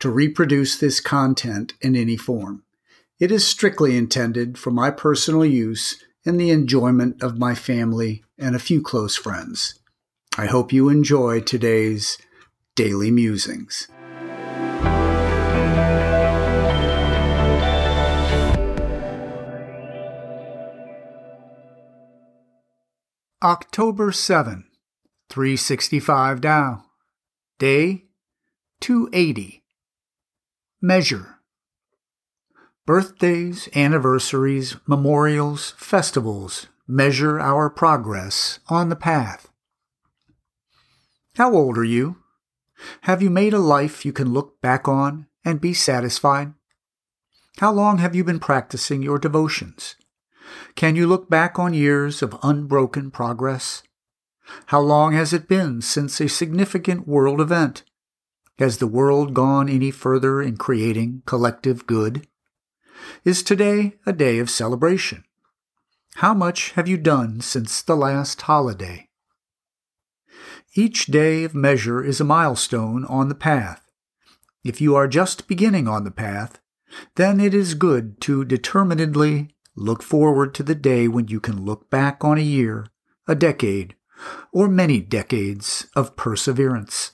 to reproduce this content in any form. It is strictly intended for my personal use and the enjoyment of my family and a few close friends. I hope you enjoy today's Daily Musings. October 7, 365 Tao, Day 280. Measure. Birthdays, anniversaries, memorials, festivals measure our progress on the path. How old are you? Have you made a life you can look back on and be satisfied? How long have you been practicing your devotions? Can you look back on years of unbroken progress? How long has it been since a significant world event? Has the world gone any further in creating collective good? Is today a day of celebration? How much have you done since the last holiday? Each day of measure is a milestone on the path. If you are just beginning on the path, then it is good to determinedly Look forward to the day when you can look back on a year, a decade, or many decades of perseverance.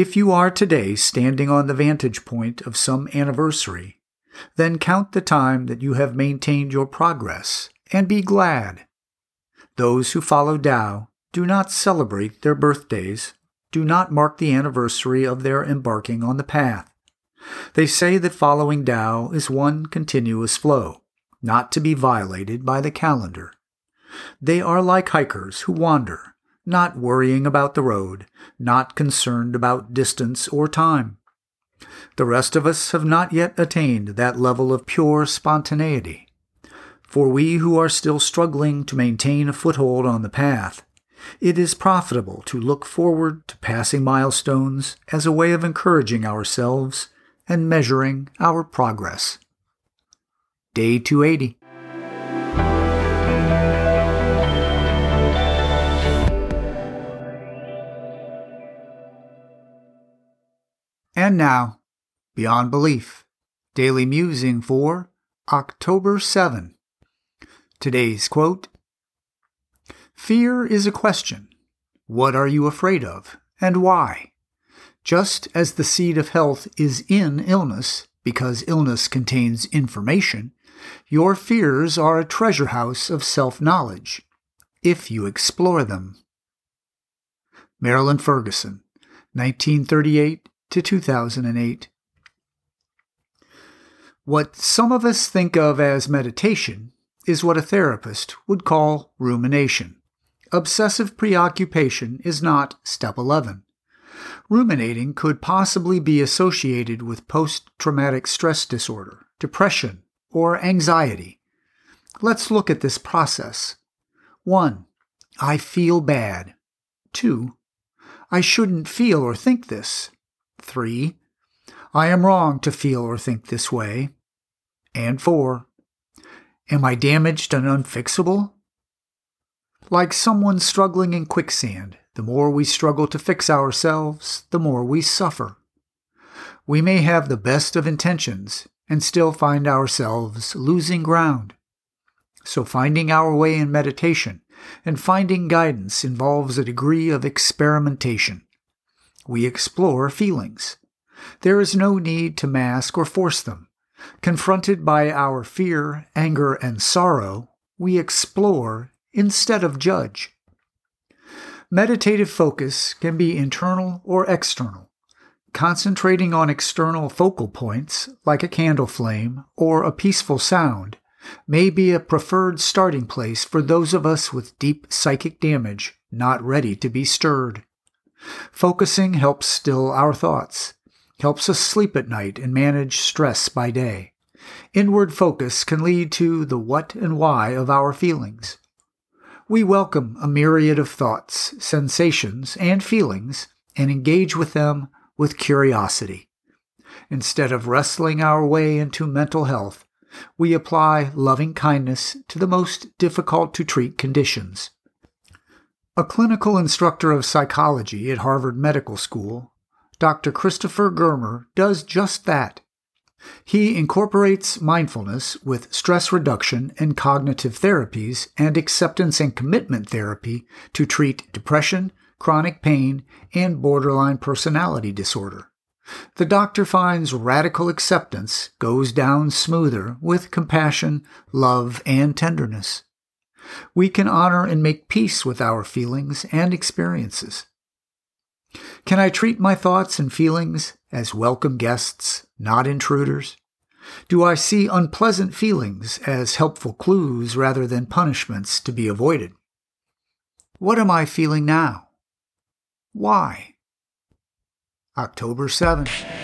If you are today standing on the vantage point of some anniversary, then count the time that you have maintained your progress and be glad. Those who follow Tao do not celebrate their birthdays, do not mark the anniversary of their embarking on the path. They say that following Tao is one continuous flow not to be violated by the calendar. They are like hikers who wander, not worrying about the road, not concerned about distance or time. The rest of us have not yet attained that level of pure spontaneity. For we who are still struggling to maintain a foothold on the path, it is profitable to look forward to passing milestones as a way of encouraging ourselves and measuring our progress. Day 280. And now, Beyond Belief, Daily Musing for October 7. Today's quote Fear is a question. What are you afraid of, and why? Just as the seed of health is in illness, because illness contains information, your fears are a treasure house of self knowledge, if you explore them. Marilyn Ferguson, 1938 to 2008. What some of us think of as meditation is what a therapist would call rumination. Obsessive preoccupation is not step 11. Ruminating could possibly be associated with post traumatic stress disorder, depression, or anxiety. Let's look at this process. 1. I feel bad. 2. I shouldn't feel or think this. 3. I am wrong to feel or think this way. And 4. Am I damaged and unfixable? Like someone struggling in quicksand, the more we struggle to fix ourselves, the more we suffer. We may have the best of intentions, and still find ourselves losing ground. So, finding our way in meditation and finding guidance involves a degree of experimentation. We explore feelings. There is no need to mask or force them. Confronted by our fear, anger, and sorrow, we explore instead of judge. Meditative focus can be internal or external. Concentrating on external focal points, like a candle flame or a peaceful sound, may be a preferred starting place for those of us with deep psychic damage not ready to be stirred. Focusing helps still our thoughts. helps us sleep at night and manage stress by day. Inward focus can lead to the what and why of our feelings. We welcome a myriad of thoughts, sensations, and feelings and engage with them with curiosity. Instead of wrestling our way into mental health, we apply loving kindness to the most difficult to treat conditions. A clinical instructor of psychology at Harvard Medical School, Dr. Christopher Germer does just that. He incorporates mindfulness with stress reduction and cognitive therapies and acceptance and commitment therapy to treat depression, chronic pain, and borderline personality disorder. The doctor finds radical acceptance goes down smoother with compassion, love, and tenderness. We can honor and make peace with our feelings and experiences. Can I treat my thoughts and feelings as welcome guests, not intruders? Do I see unpleasant feelings as helpful clues rather than punishments to be avoided? What am I feeling now? Why? October 7th.